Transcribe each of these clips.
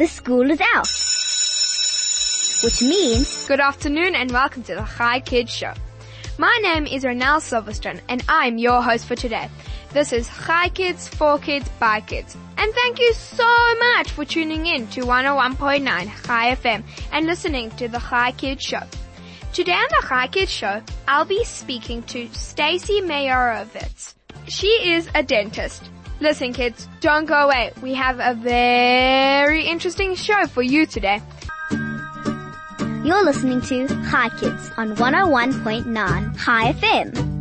the school is out. Which means Good afternoon and welcome to the Hi Kids Show. My name is Renelle Silverstone and I'm your host for today. This is Hi Kids, for Kids, by Kids. And thank you so much for tuning in to 101.9 Hi FM and listening to the Hi Kids Show. Today on the Hi Kids Show, I'll be speaking to Stacy Meyerowitz. She is a dentist. Listen kids, don't go away. We have a very interesting show for you today. you're listening to Hi Kids on 101.9 Hi FM.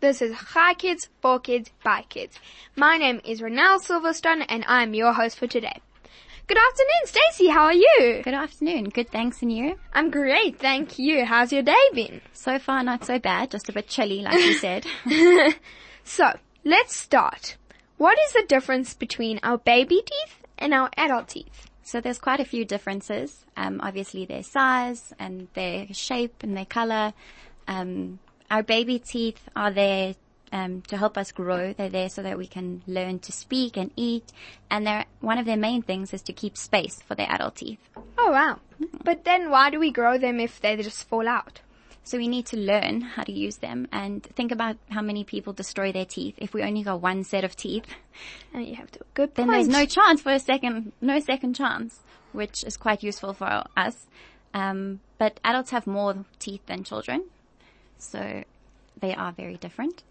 This is Hi Kids, for Kids, by Kids. My name is Renelle Silverstone and I'm your host for today. Good afternoon, Stacy. How are you? Good afternoon. Good, thanks, and you? I'm great, thank you. How's your day been? So far, not so bad. Just a bit chilly, like you said. So, let's start. What is the difference between our baby teeth and our adult teeth? so there's quite a few differences. Um, obviously their size and their shape and their color. Um, our baby teeth are there um, to help us grow. They're there so that we can learn to speak and eat. And they're, one of their main things is to keep space for their adult teeth. Oh wow. But then why do we grow them if they just fall out? So we need to learn how to use them and think about how many people destroy their teeth. If we only got one set of teeth, And you have to, good then point. there's no chance for a second, no second chance, which is quite useful for us. Um, but adults have more teeth than children, so they are very different.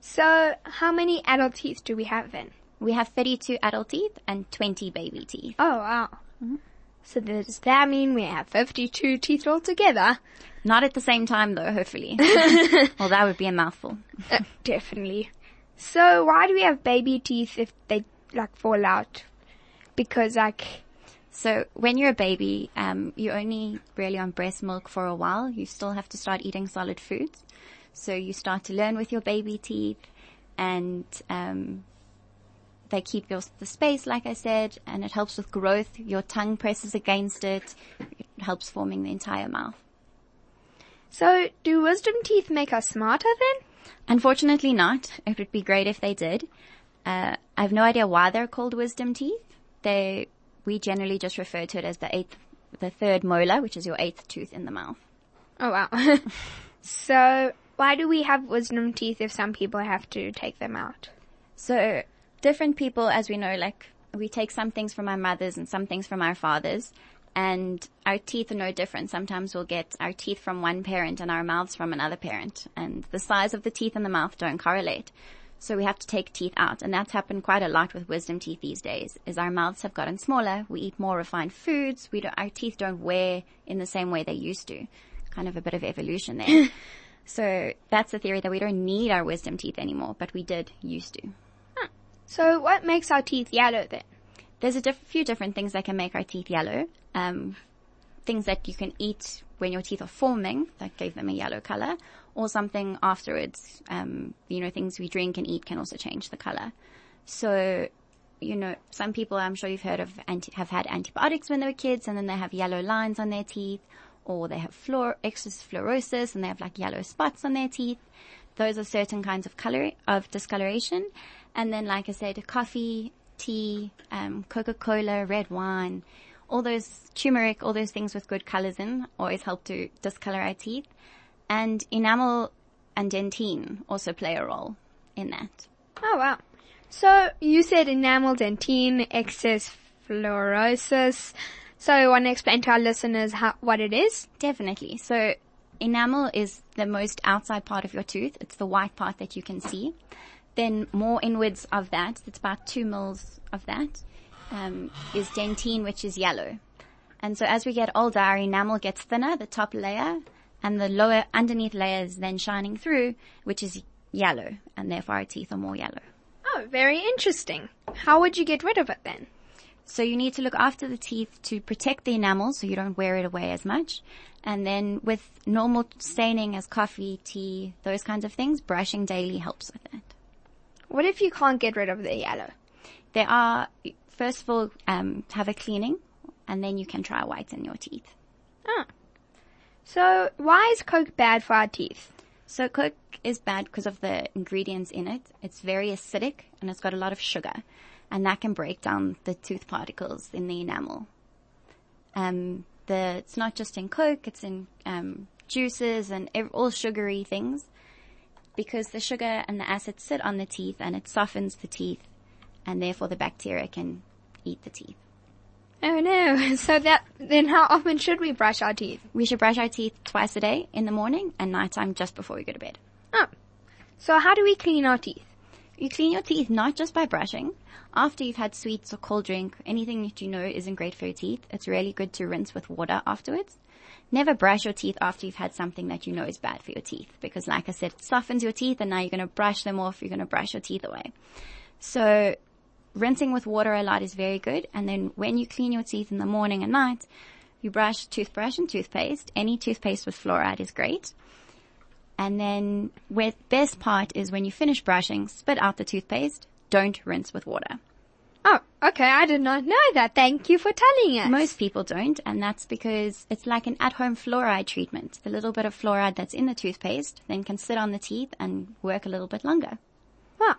So, how many adult teeth do we have then? We have 32 adult teeth and 20 baby teeth. Oh wow. So does that mean we have 52 teeth altogether? Not at the same time though, hopefully. well, that would be a mouthful. Uh, definitely. So why do we have baby teeth if they like fall out? Because like, So when you're a baby, um, you're only really on breast milk for a while. You still have to start eating solid foods. So you start to learn with your baby teeth and, um, they keep your, the space, like I said, and it helps with growth. Your tongue presses against it. It helps forming the entire mouth. so do wisdom teeth make us smarter then? Unfortunately not. It would be great if they did. Uh, I have no idea why they're called wisdom teeth. They, we generally just refer to it as the eighth, the third molar, which is your eighth tooth in the mouth. Oh wow. so why do we have wisdom teeth if some people have to take them out? So different people, as we know, like we take some things from our mothers and some things from our fathers. And our teeth are no different. Sometimes we'll get our teeth from one parent and our mouths from another parent. And the size of the teeth and the mouth don't correlate. So we have to take teeth out. And that's happened quite a lot with wisdom teeth these days, is our mouths have gotten smaller. We eat more refined foods. We don't, our teeth don't wear in the same way they used to. Kind of a bit of evolution there. so that's the theory that we don't need our wisdom teeth anymore, but we did used to. So what makes our teeth yellow then? There's a diff- few different things that can make our teeth yellow. Um, things that you can eat when your teeth are forming that gave them a yellow color, or something afterwards. Um, you know, things we drink and eat can also change the color. So, you know, some people I'm sure you've heard of anti- have had antibiotics when they were kids, and then they have yellow lines on their teeth, or they have fluor- excess fluorosis, and they have like yellow spots on their teeth. Those are certain kinds of color of discoloration. And then, like I said, coffee, tea, um, Coca-Cola, red wine, all those turmeric, all those things with good colors in always help to discolor our teeth. And enamel and dentine also play a role in that. Oh wow. So you said enamel dentine, excess fluorosis. So you want to explain to our listeners how, what it is? Definitely. So enamel is the most outside part of your tooth. It's the white part that you can see. Then more inwards of that, it's about two mils of that, um, is dentine, which is yellow. And so as we get older, our enamel gets thinner, the top layer, and the lower underneath layer is then shining through, which is yellow, and therefore our teeth are more yellow. Oh, very interesting. How would you get rid of it then? So you need to look after the teeth to protect the enamel so you don't wear it away as much. And then with normal staining as coffee, tea, those kinds of things, brushing daily helps with that. What if you can't get rid of the yellow? There are, first of all, um, have a cleaning and then you can try whiten your teeth. Ah. So why is Coke bad for our teeth? So Coke is bad because of the ingredients in it. It's very acidic and it's got a lot of sugar. And that can break down the tooth particles in the enamel. Um, the, it's not just in Coke, it's in, um, juices and ev- all sugary things because the sugar and the acid sit on the teeth and it softens the teeth and therefore the bacteria can eat the teeth. Oh no. So that, then how often should we brush our teeth? We should brush our teeth twice a day in the morning and nighttime just before we go to bed. Oh. So how do we clean our teeth? You clean your teeth not just by brushing. After you've had sweets or cold drink, anything that you know isn't great for your teeth, it's really good to rinse with water afterwards. Never brush your teeth after you've had something that you know is bad for your teeth because like I said, it softens your teeth and now you're going to brush them off, you're going to brush your teeth away. So rinsing with water a lot is very good. And then when you clean your teeth in the morning and night, you brush toothbrush and toothpaste. Any toothpaste with fluoride is great. And then with best part is when you finish brushing, spit out the toothpaste. Don't rinse with water. Oh, okay. I did not know that. Thank you for telling us. Most people don't, and that's because it's like an at-home fluoride treatment. The little bit of fluoride that's in the toothpaste then can sit on the teeth and work a little bit longer. Wow.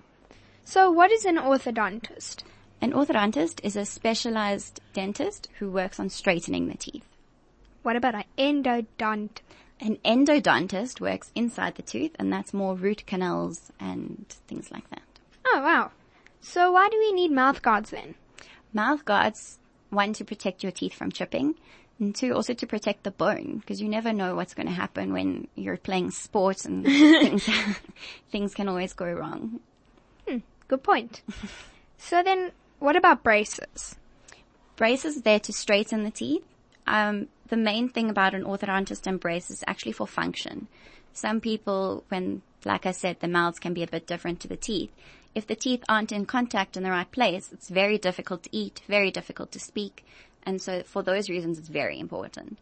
So what is an orthodontist? An orthodontist is a specialized dentist who works on straightening the teeth. What about an endodont? An endodontist works inside the tooth, and that's more root canals and things like that. Oh wow. So why do we need mouth guards then? Mouth guards, one, to protect your teeth from chipping, and two, also to protect the bone, because you never know what's going to happen when you're playing sports and things, things can always go wrong. Good point. so then what about braces? Braces are there to straighten the teeth. Um, the main thing about an orthodontist embrace is actually for function. Some people, when, like I said, the mouths can be a bit different to the teeth. If the teeth aren't in contact in the right place, it's very difficult to eat, very difficult to speak. And so for those reasons, it's very important.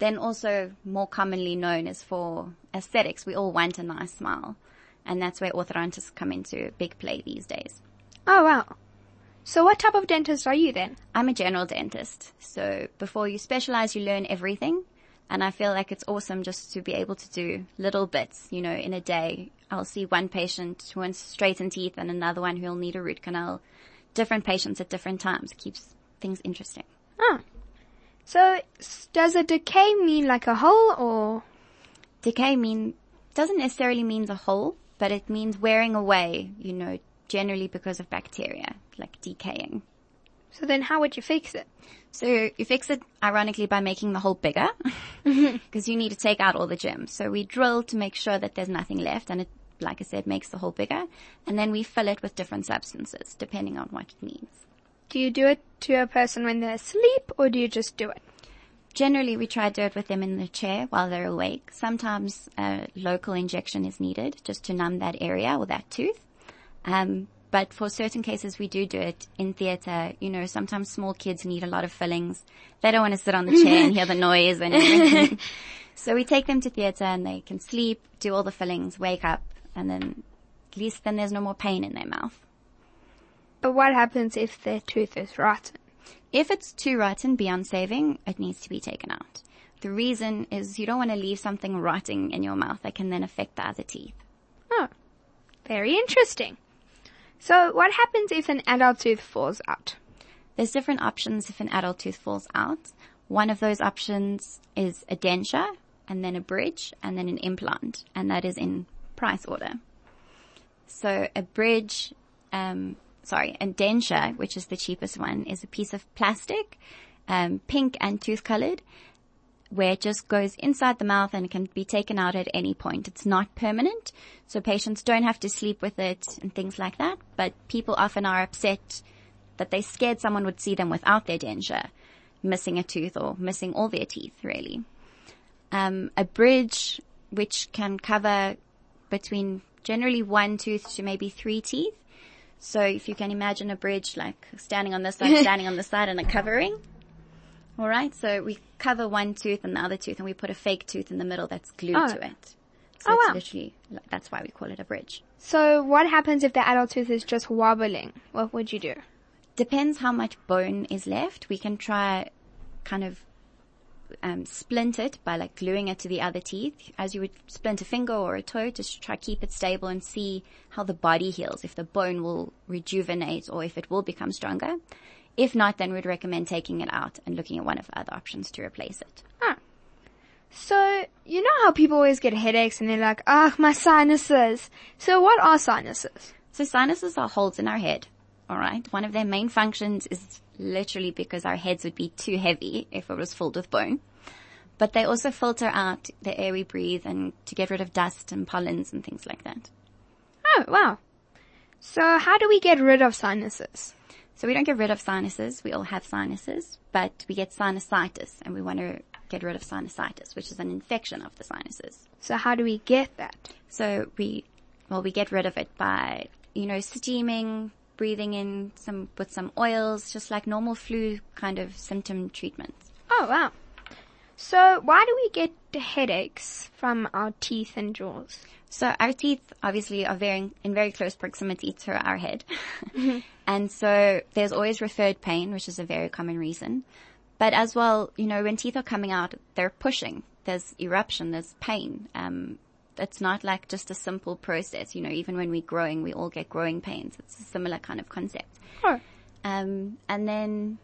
Then also more commonly known is for aesthetics. We all want a nice smile. And that's where orthodontists come into big play these days. Oh wow. So what type of dentist are you then? I'm a general dentist. So before you specialize, you learn everything. And I feel like it's awesome just to be able to do little bits, you know, in a day. I'll see one patient who wants straightened teeth and another one who'll need a root canal. Different patients at different times. It keeps things interesting. Oh. So does a decay mean like a hole or? Decay mean, doesn't necessarily mean a hole, but it means wearing away, you know, generally because of bacteria, like decaying. So then how would you fix it? So you fix it ironically by making the hole bigger because you need to take out all the germs. So we drill to make sure that there's nothing left and it, like I said, makes the hole bigger. And then we fill it with different substances depending on what it needs. Do you do it to a person when they're asleep or do you just do it? Generally, we try to do it with them in the chair while they're awake. Sometimes a local injection is needed just to numb that area or that tooth. Um, but for certain cases, we do do it in theatre. You know, sometimes small kids need a lot of fillings. They don't want to sit on the chair and hear the noise and everything. so we take them to theatre and they can sleep, do all the fillings, wake up, and then at least then there's no more pain in their mouth. But what happens if their tooth is rotten? If it's too rotten beyond saving, it needs to be taken out. The reason is you don't want to leave something rotting in your mouth that can then affect the other teeth. Oh, very interesting. So what happens if an adult tooth falls out? There's different options if an adult tooth falls out. One of those options is a denture and then a bridge and then an implant and that is in price order. So a bridge, um, sorry, a denture, which is the cheapest one, is a piece of plastic, um, pink and tooth colored where it just goes inside the mouth and can be taken out at any point. It's not permanent, so patients don't have to sleep with it and things like that, but people often are upset that they scared someone would see them without their denture, missing a tooth or missing all their teeth, really. Um, a bridge, which can cover between generally one tooth to maybe three teeth. So if you can imagine a bridge like standing on this side, standing on this side and a covering. All right. So we cover one tooth and the other tooth and we put a fake tooth in the middle that's glued Oh. to it. So Oh, it's wow. literally, that's why we call it a bridge. So what happens if the adult tooth is just wobbling? What would you do? Depends how much bone is left. We can try kind of um, splint it by like gluing it to the other teeth, as you would splint a finger or a toe, just to try keep it stable and see how the body heals, if the bone will rejuvenate or if it will become stronger. If not, then we'd recommend taking it out and looking at one of the other options to replace it. Ah. So, you know how people always get headaches and they're like, ah, my sinuses. So what are sinuses? So sinuses are holes in our head. All right. One of their main functions is literally because our heads would be too heavy if it was filled with bone. But they also filter out the air we breathe and to get rid of dust and pollens and things like that. Oh, wow. So how do we get rid of sinuses? So we don't get rid of sinuses. We all have sinuses, but we get sinusitis and we want to get rid of sinusitis, which is an infection of the sinuses. So how do we get that? So we, well, we get rid of it by, you know, steaming, breathing in some, with some oils, just like normal flu kind of symptom treatments. Oh, wow. So why do we get headaches from our teeth and jaws? So our teeth obviously are very, in very close proximity to our head. Mm-hmm. and so there's always referred pain, which is a very common reason. But as well, you know, when teeth are coming out, they're pushing. There's eruption, there's pain. Um, it's not like just a simple process. You know, even when we're growing, we all get growing pains. It's a similar kind of concept. Oh. Um, and then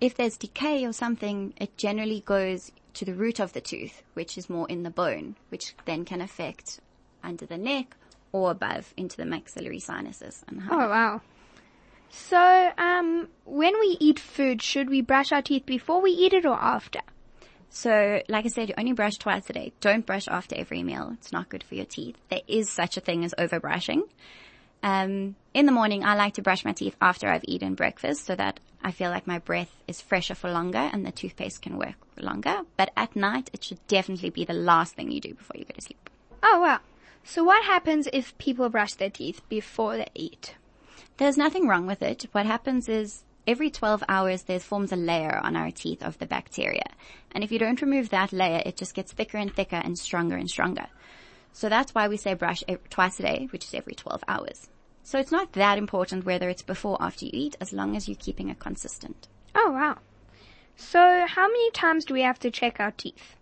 if there's decay or something, it generally goes to the root of the tooth, which is more in the bone, which then can affect under the neck or above into the maxillary sinuses. And Oh, wow. So, um, when we eat food, should we brush our teeth before we eat it or after? So, like I said, you only brush twice a day. Don't brush after every meal. It's not good for your teeth. There is such a thing as overbrushing. Um, in the morning, I like to brush my teeth after I've eaten breakfast so that I feel like my breath is fresher for longer and the toothpaste can work longer. But at night, it should definitely be the last thing you do before you go to sleep. Oh, wow. So what happens if people brush their teeth before they eat? There's nothing wrong with it. What happens is every 12 hours there forms a layer on our teeth of the bacteria. And if you don't remove that layer, it just gets thicker and thicker and stronger and stronger. So that's why we say brush twice a day, which is every 12 hours. So it's not that important whether it's before or after you eat, as long as you're keeping it consistent. Oh, wow. So how many times do we have to check our teeth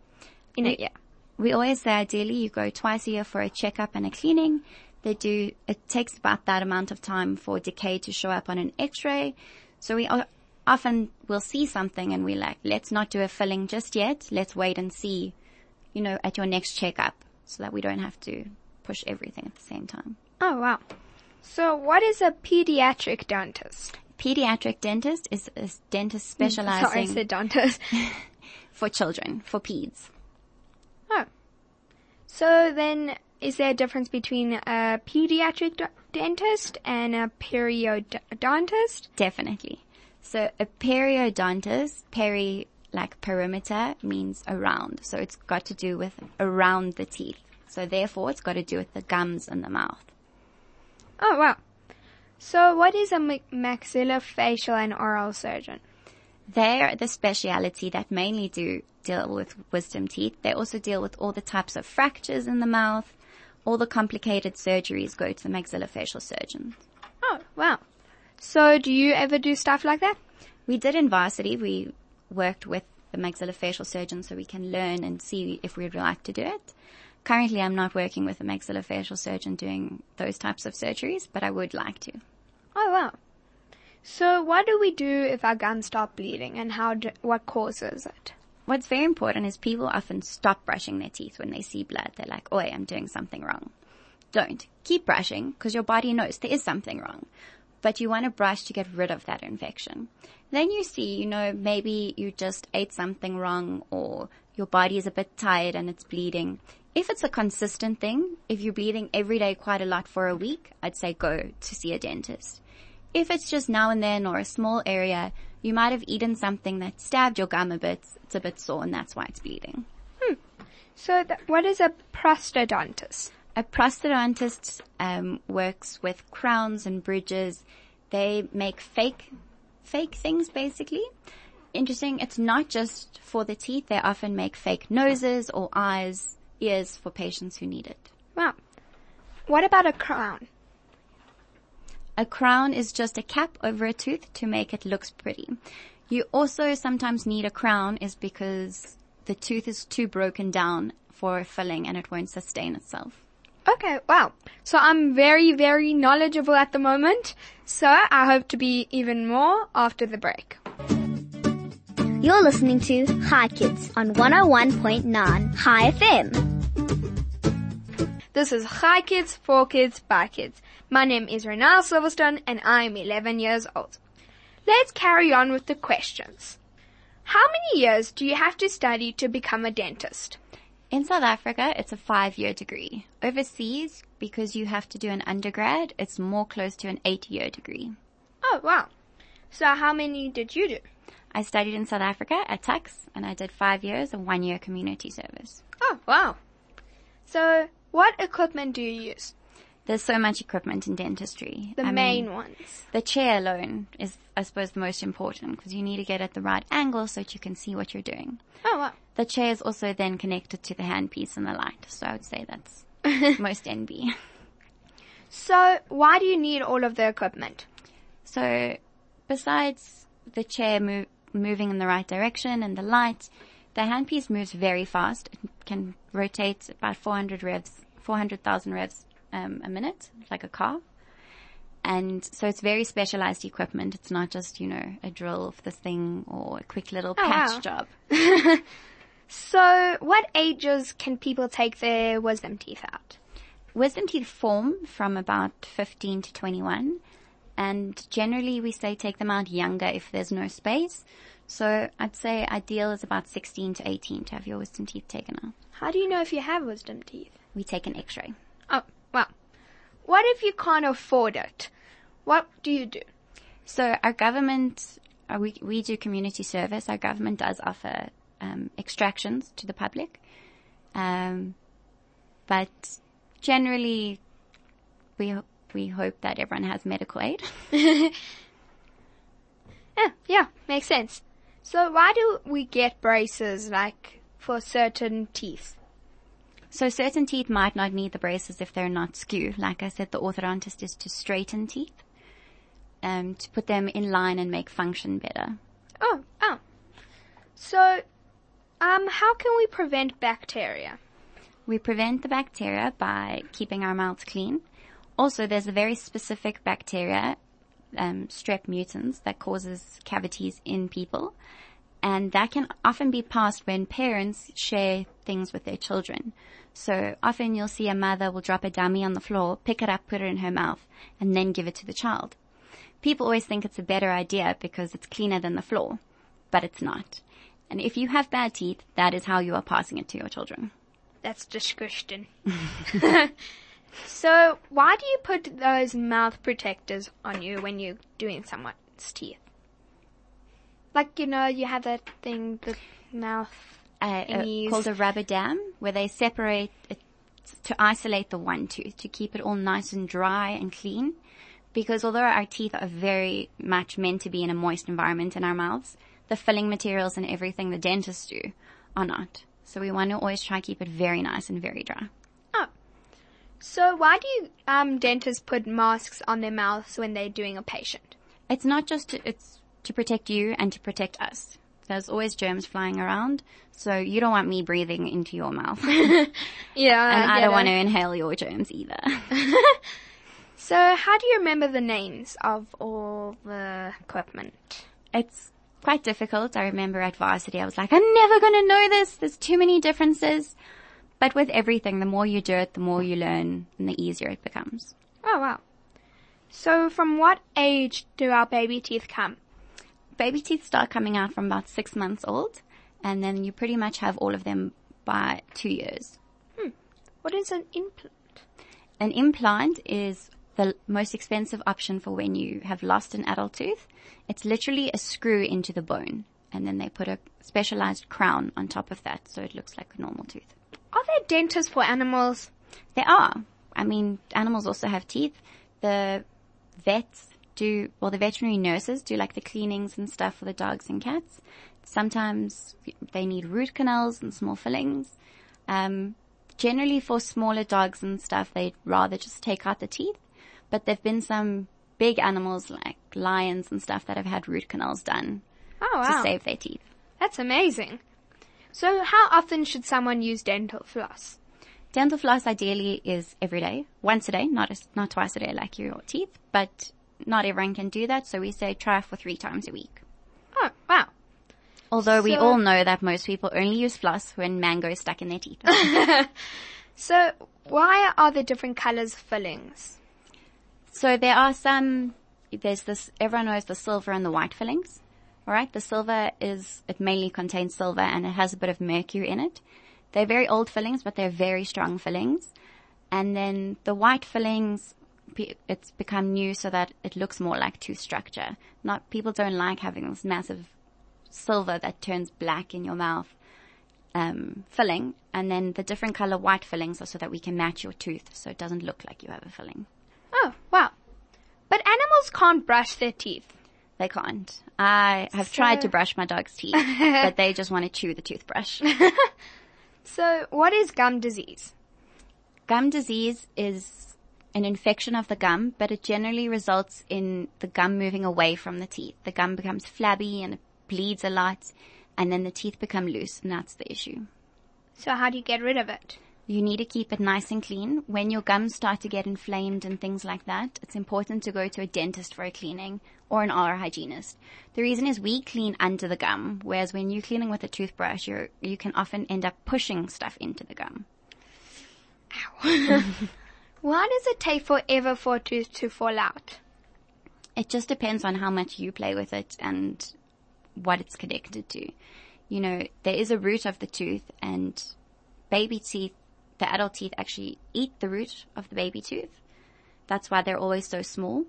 in a Hey. year? We always say ideally you go twice a year for a checkup and a cleaning. They do, it takes about that amount of time for decay to show up on an x-ray. So we often will see something and we're like, let's not do a filling just yet. Let's wait and see, you know, at your next checkup so that we don't have to push everything at the same time. Oh, wow. So what is a pediatric dentist? Pediatric dentist is a dentist mm, specializing. Sorry, I said dentist. for children, for peds. oh. So then, is there a difference between a pediatric d- dentist and a periodontist? Definitely. So a periodontist, peri like perimeter means around. So it's got to do with around the teeth. So therefore it's got to do with the gums and the mouth. Oh, wow. So what is a maxillofacial and oral surgeon? They're the speciality that mainly do deal with wisdom teeth. They also deal with all the types of fractures in the mouth. All the complicated surgeries go to the maxillofacial surgeon. Oh, wow. So do you ever do stuff like that? We did in varsity. We worked with the maxillofacial surgeon so we can learn and see if we'd like to do it. Currently, I'm not working with a maxillofacial surgeon doing those types of surgeries, but I would like to. Oh, wow. So what do we do if our gums stop bleeding and how do, what causes it? What's very important is people often stop brushing their teeth when they see blood. They're like, oi, I'm doing something wrong. Don't. Keep brushing because your body knows there is something wrong. But you want to brush to get rid of that infection. Then you see, you know, maybe you just ate something wrong or your body is a bit tired and it's bleeding. If it's a consistent thing, if you're bleeding every day quite a lot for a week, I'd say go to see a dentist. If it's just now and then or a small area, you might have eaten something that stabbed your gum a bit. It's a bit sore and that's why it's bleeding. Hmm. So th- what is a prosthodontist? A prosthodontist um, works with crowns and bridges. They make fake, fake things basically. Interesting. It's not just for the teeth. They often make fake noses or eyes, ears for patients who need it. Wow. What about a crown? A crown is just a cap over a tooth to make it looks pretty. You also sometimes need a crown is because the tooth is too broken down for filling and it won't sustain itself. Okay, wow. So I'm very, very knowledgeable at the moment. So I hope to be even more after the break. You're listening to Hi Kids on 101.9 Hi FM. This is Hi Kids, for Kids, by Kids. My name is Renelle Silverstone and I'm 11 years old. Let's carry on with the questions. How many years do you have to study to become a dentist? In South Africa, it's a five year degree. Overseas, because you have to do an undergrad, it's more close to an eight year degree. Oh, wow. So how many did you do? I studied in South Africa at Tuks and I did five years and one year community service. Oh, wow. So what equipment do you use? There's so much equipment in dentistry. The I main mean, ones. The chair alone is, I suppose, the most important because you need to get at the right angle so that you can see what you're doing. Oh, wow. The chair is also then connected to the handpiece and the light, so I would say that's most NB. So why do you need all of the equipment? So, besides the chair move, moving in the right direction and the light, the handpiece moves very fast. It can rotate about 400 revs, 400,000 revs um, a minute, like a car. And so it's very specialized equipment. It's not just, you know, a drill for this thing or a quick little patch wow. job. So what ages can people take their wisdom teeth out? Wisdom teeth form from about 15 to 21. And generally we say take them out younger if there's no space. So I'd say ideal is about 16 to 18 to have your wisdom teeth taken out. How do you know if you have wisdom teeth? We take an x-ray. Well. What if you can't afford it? What do you do? So our government, uh, we, we do community service. Our government does offer um, extractions to the public. Um, but generally, we, we hope that everyone has medical aid. Yeah, yeah, makes sense. So why do we get braces like for certain teeth? So certain teeth might not need the braces if they're not skew. Like I said, the orthodontist is to straighten teeth, um, to put them in line and make function better. Oh, oh. So, um, how can we prevent bacteria? We prevent the bacteria by keeping our mouths clean. Also, there's a very specific bacteria, um, strep mutans, that causes cavities in people. And that can often be passed when parents share things with their children. So often you'll see a mother will drop a dummy on the floor, pick it up, put it in her mouth, and then give it to the child. People always think it's a better idea because it's cleaner than the floor, but it's not. And if you have bad teeth, that is how you are passing it to your children. That's disgusting. so, why do you put those mouth protectors on you when you're doing someone's teeth? Like, you know, you have that thing, the mouth uh, uh, called a rubber dam, where they separate it to isolate the one tooth to keep it all nice and dry and clean. Because although our teeth are very much meant to be in a moist environment in our mouths, the filling materials and everything the dentists do are not. So we want to always try to keep it very nice and very dry. Oh. So, why do you, um, dentists put masks on their mouths when they're doing a patient? It's not just it's to protect you and to protect us. There's always germs flying around, so you don't want me breathing into your mouth. yeah. and Yeah, I don't want to inhale your germs either. So, how do you remember the names of all the equipment? it's quite difficult. I remember at varsity, I was like, I'm never going to know this. There's too many differences. But with everything, the more you do it, the more you learn and the easier it becomes. Oh wow. So, from what age do our baby teeth come? Baby teeth start coming out from about six months old, and then you pretty much have all of them by two years. Hmm. What is an implant? An implant is the most expensive option for when you have lost an adult tooth. It's literally a screw into the bone, and then they put a specialized crown on top of that, so it looks like a normal tooth. Are there dentists for animals? There are. I mean, animals also have teeth. The vets do, well, the veterinary nurses do like the cleanings and stuff for the dogs and cats. Sometimes they need root canals and small fillings. Um, generally for smaller dogs and stuff, they'd rather just take out the teeth. But there've been some big animals like lions and stuff that have had root canals done Oh to save their teeth. That's amazing. So how often should someone use dental floss? Dental floss ideally is every day, once a day, not a, not twice a day like your teeth, but not everyone can do that. So we say try for three times a week. Oh, wow. Although we all know that most people only use floss when mango is stuck in their teeth. So why are there different colors fillings? So there are some, there's this, everyone knows the silver and the white fillings. Alright, the silver is, it mainly contains silver and it has a bit of mercury in it. They're very old fillings, but they're very strong fillings. And then the white fillings, it's become new so that it looks more like tooth structure. Not, people don't like having this massive silver that turns black in your mouth um, filling, and then the different color white fillings are so that we can match your tooth, so it doesn't look like you have a filling. Oh, wow. But animals can't brush their teeth. They can't. I have So- tried to brush my dog's teeth, but they just want to chew the toothbrush. So what is gum disease? gum disease is an infection of the gum, but it generally results in the gum moving away from the teeth. The gum becomes flabby and it bleeds a lot, and then the teeth become loose, and that's the issue. So how do you get rid of it? You need to keep it nice and clean. When your gums start to get inflamed and things like that, it's important to go to a dentist for a cleaning or an oral hygienist. The reason is we clean under the gum, whereas when you're cleaning with a toothbrush, you you can often end up pushing stuff into the gum. Why does it take forever for a tooth to fall out? It just depends on how much you play with it and what it's connected to. You know, there is a root of the tooth and baby teeth, the adult teeth actually eat the root of the baby tooth. That's why they're always so small.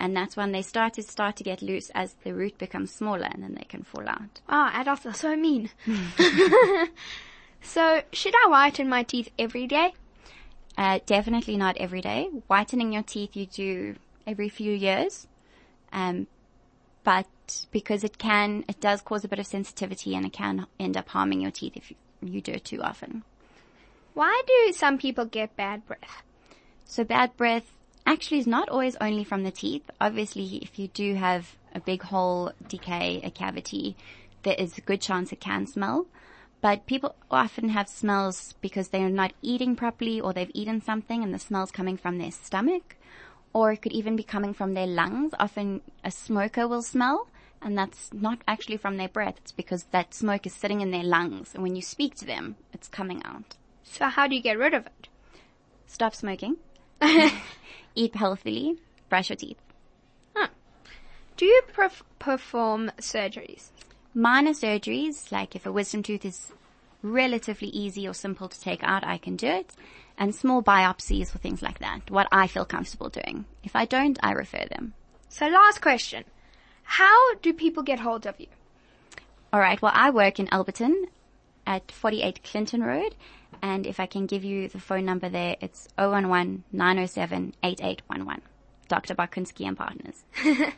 And that's when they start to start to get loose as the root becomes smaller and then they can fall out. Ah, adults are so mean. so should I whiten my teeth every day? Uh, definitely not every day. Whitening your teeth you do every few years. Um, but because it can, it does cause a bit of sensitivity and it can end up harming your teeth if you, you do it too often. Why do some people get bad breath? So bad breath actually is not always only from the teeth. Obviously, if you do have a big hole, decay, a cavity, there is a good chance it can smell. But people often have smells because they're not eating properly or they've eaten something and the smell's coming from their stomach. Or it could even be coming from their lungs. Often a smoker will smell and that's not actually from their breath. It's because that smoke is sitting in their lungs and when you speak to them, it's coming out. So how do you get rid of it? Stop smoking. Eat healthily. Brush your teeth. Do you perf- perform surgeries? Minor surgeries, like if a wisdom tooth is relatively easy or simple to take out, I can do it. And small biopsies or things like that. What I feel comfortable doing. If I don't, I refer them. So last question. How do people get hold of you? Alright, well I work in Alberton at 48 Clinton Road. And if I can give you the phone number there, it's 011 907 8811. Dr. Bakunski and Partners.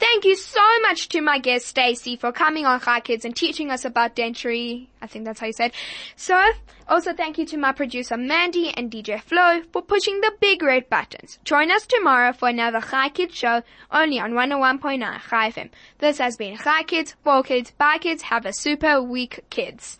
Thank you so much to my guest Stacy for coming on Hi Kids and teaching us about dentistry. I think that's how you said. So, also thank you to my producer Mandy and DJ Flo for pushing the big red buttons. Join us tomorrow for another Hi Kids show only on 101.9 Hi FM. This has been Hi Kids, for kids, by kids. Have a super week, kids.